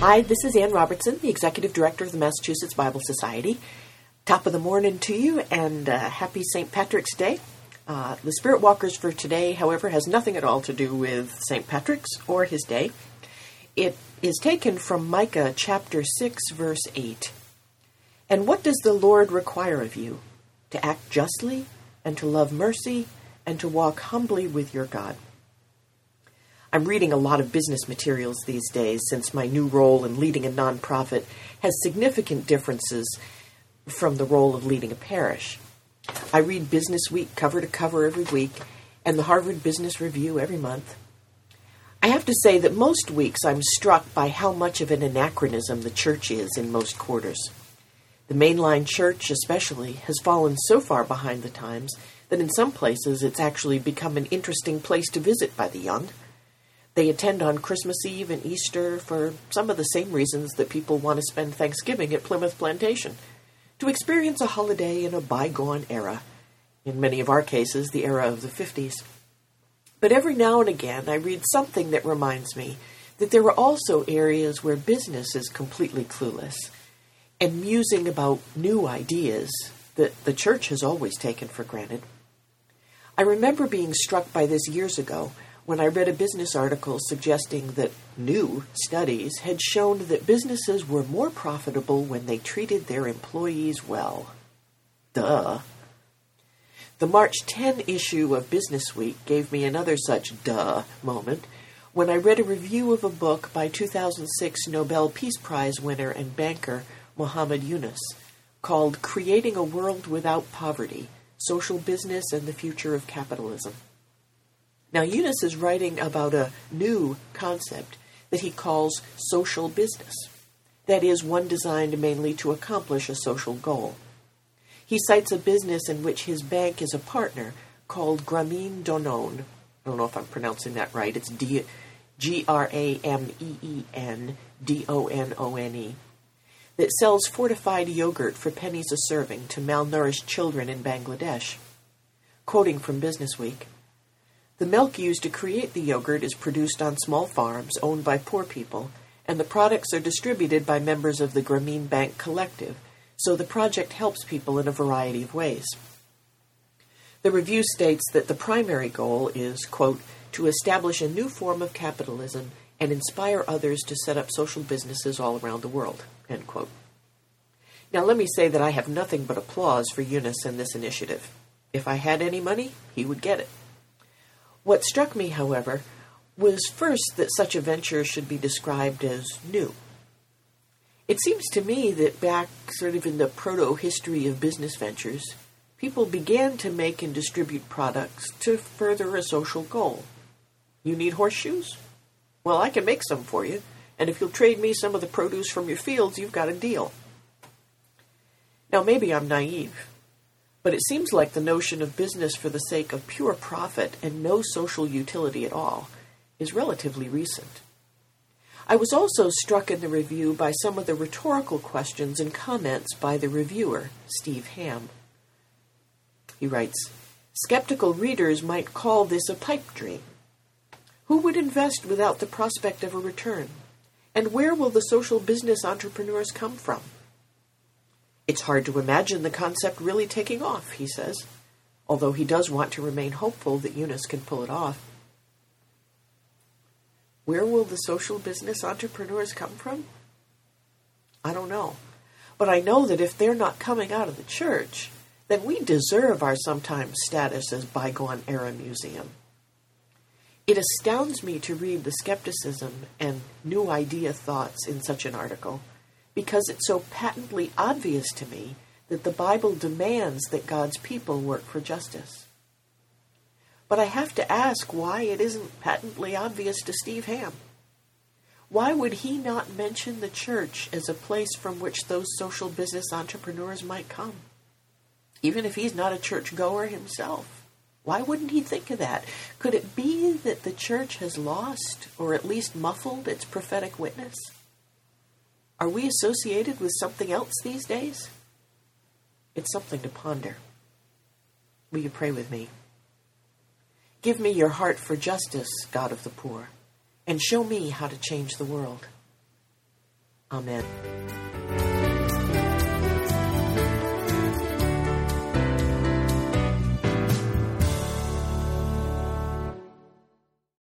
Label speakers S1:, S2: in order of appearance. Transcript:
S1: Hi, this is Ann Robertson, the Executive Director of the Massachusetts Bible Society. Top of the morning to you, and uh, happy St. Patrick's Day. Uh, the Spirit Walkers for today, however, has nothing at all to do with St. Patrick's or his day. It is taken from Micah chapter 6, verse 8. And what does the Lord require of you? To act justly, and to love mercy, and to walk humbly with your God. I'm reading a lot of business materials these days since my new role in leading a nonprofit has significant differences from the role of leading a parish. I read Business Week cover to cover every week and the Harvard Business Review every month. I have to say that most weeks I'm struck by how much of an anachronism the church is in most quarters. The mainline church, especially, has fallen so far behind the times that in some places it's actually become an interesting place to visit by the young. They attend on Christmas Eve and Easter for some of the same reasons that people want to spend Thanksgiving at Plymouth Plantation to experience a holiday in a bygone era, in many of our cases, the era of the 50s. But every now and again, I read something that reminds me that there are also areas where business is completely clueless and musing about new ideas that the church has always taken for granted. I remember being struck by this years ago when I read a business article suggesting that new studies had shown that businesses were more profitable when they treated their employees well. Duh. The March 10 issue of Business Week gave me another such duh moment when I read a review of a book by 2006 Nobel Peace Prize winner and banker Muhammad Yunus called Creating a World Without Poverty Social Business and the Future of Capitalism. Now, Yunus is writing about a new concept that he calls social business. That is, one designed mainly to accomplish a social goal. He cites a business in which his bank is a partner called Grameen Danone. I don't know if I'm pronouncing that right. It's G R A M E E N D O N O N E. That sells fortified yogurt for pennies a serving to malnourished children in Bangladesh. Quoting from Business Week the milk used to create the yogurt is produced on small farms owned by poor people, and the products are distributed by members of the Grameen Bank Collective, so the project helps people in a variety of ways. The review states that the primary goal is, quote, to establish a new form of capitalism and inspire others to set up social businesses all around the world, end quote. Now, let me say that I have nothing but applause for Yunus and this initiative. If I had any money, he would get it. What struck me, however, was first that such a venture should be described as new. It seems to me that back sort of in the proto history of business ventures, people began to make and distribute products to further a social goal. You need horseshoes? Well, I can make some for you, and if you'll trade me some of the produce from your fields, you've got a deal. Now, maybe I'm naive, but it seems like the notion of business for the sake of pure profit and no social utility at all is relatively recent. I was also struck in the review by some of the rhetorical questions and comments by the reviewer, Steve Hamm. He writes Skeptical readers might call this a pipe dream. Who would invest without the prospect of a return? And where will the social business entrepreneurs come from? It's hard to imagine the concept really taking off, he says, although he does want to remain hopeful that Yunus can pull it off. Where will the social business entrepreneurs come from? I don't know. But I know that if they're not coming out of the church, then we deserve our sometimes status as bygone era museum. It astounds me to read the skepticism and new idea thoughts in such an article because it's so patently obvious to me that the Bible demands that God's people work for justice. But I have to ask why it isn't patently obvious to Steve Hamm. Why would he not mention the church as a place from which those social business entrepreneurs might come? Even if he's not a church goer himself. Why wouldn't he think of that? Could it be that the church has lost, or at least muffled, its prophetic witness? Are we associated with something else these days? It's something to ponder. Will you pray with me? Give me your heart for justice, God of the poor, and show me how to change the world. Amen.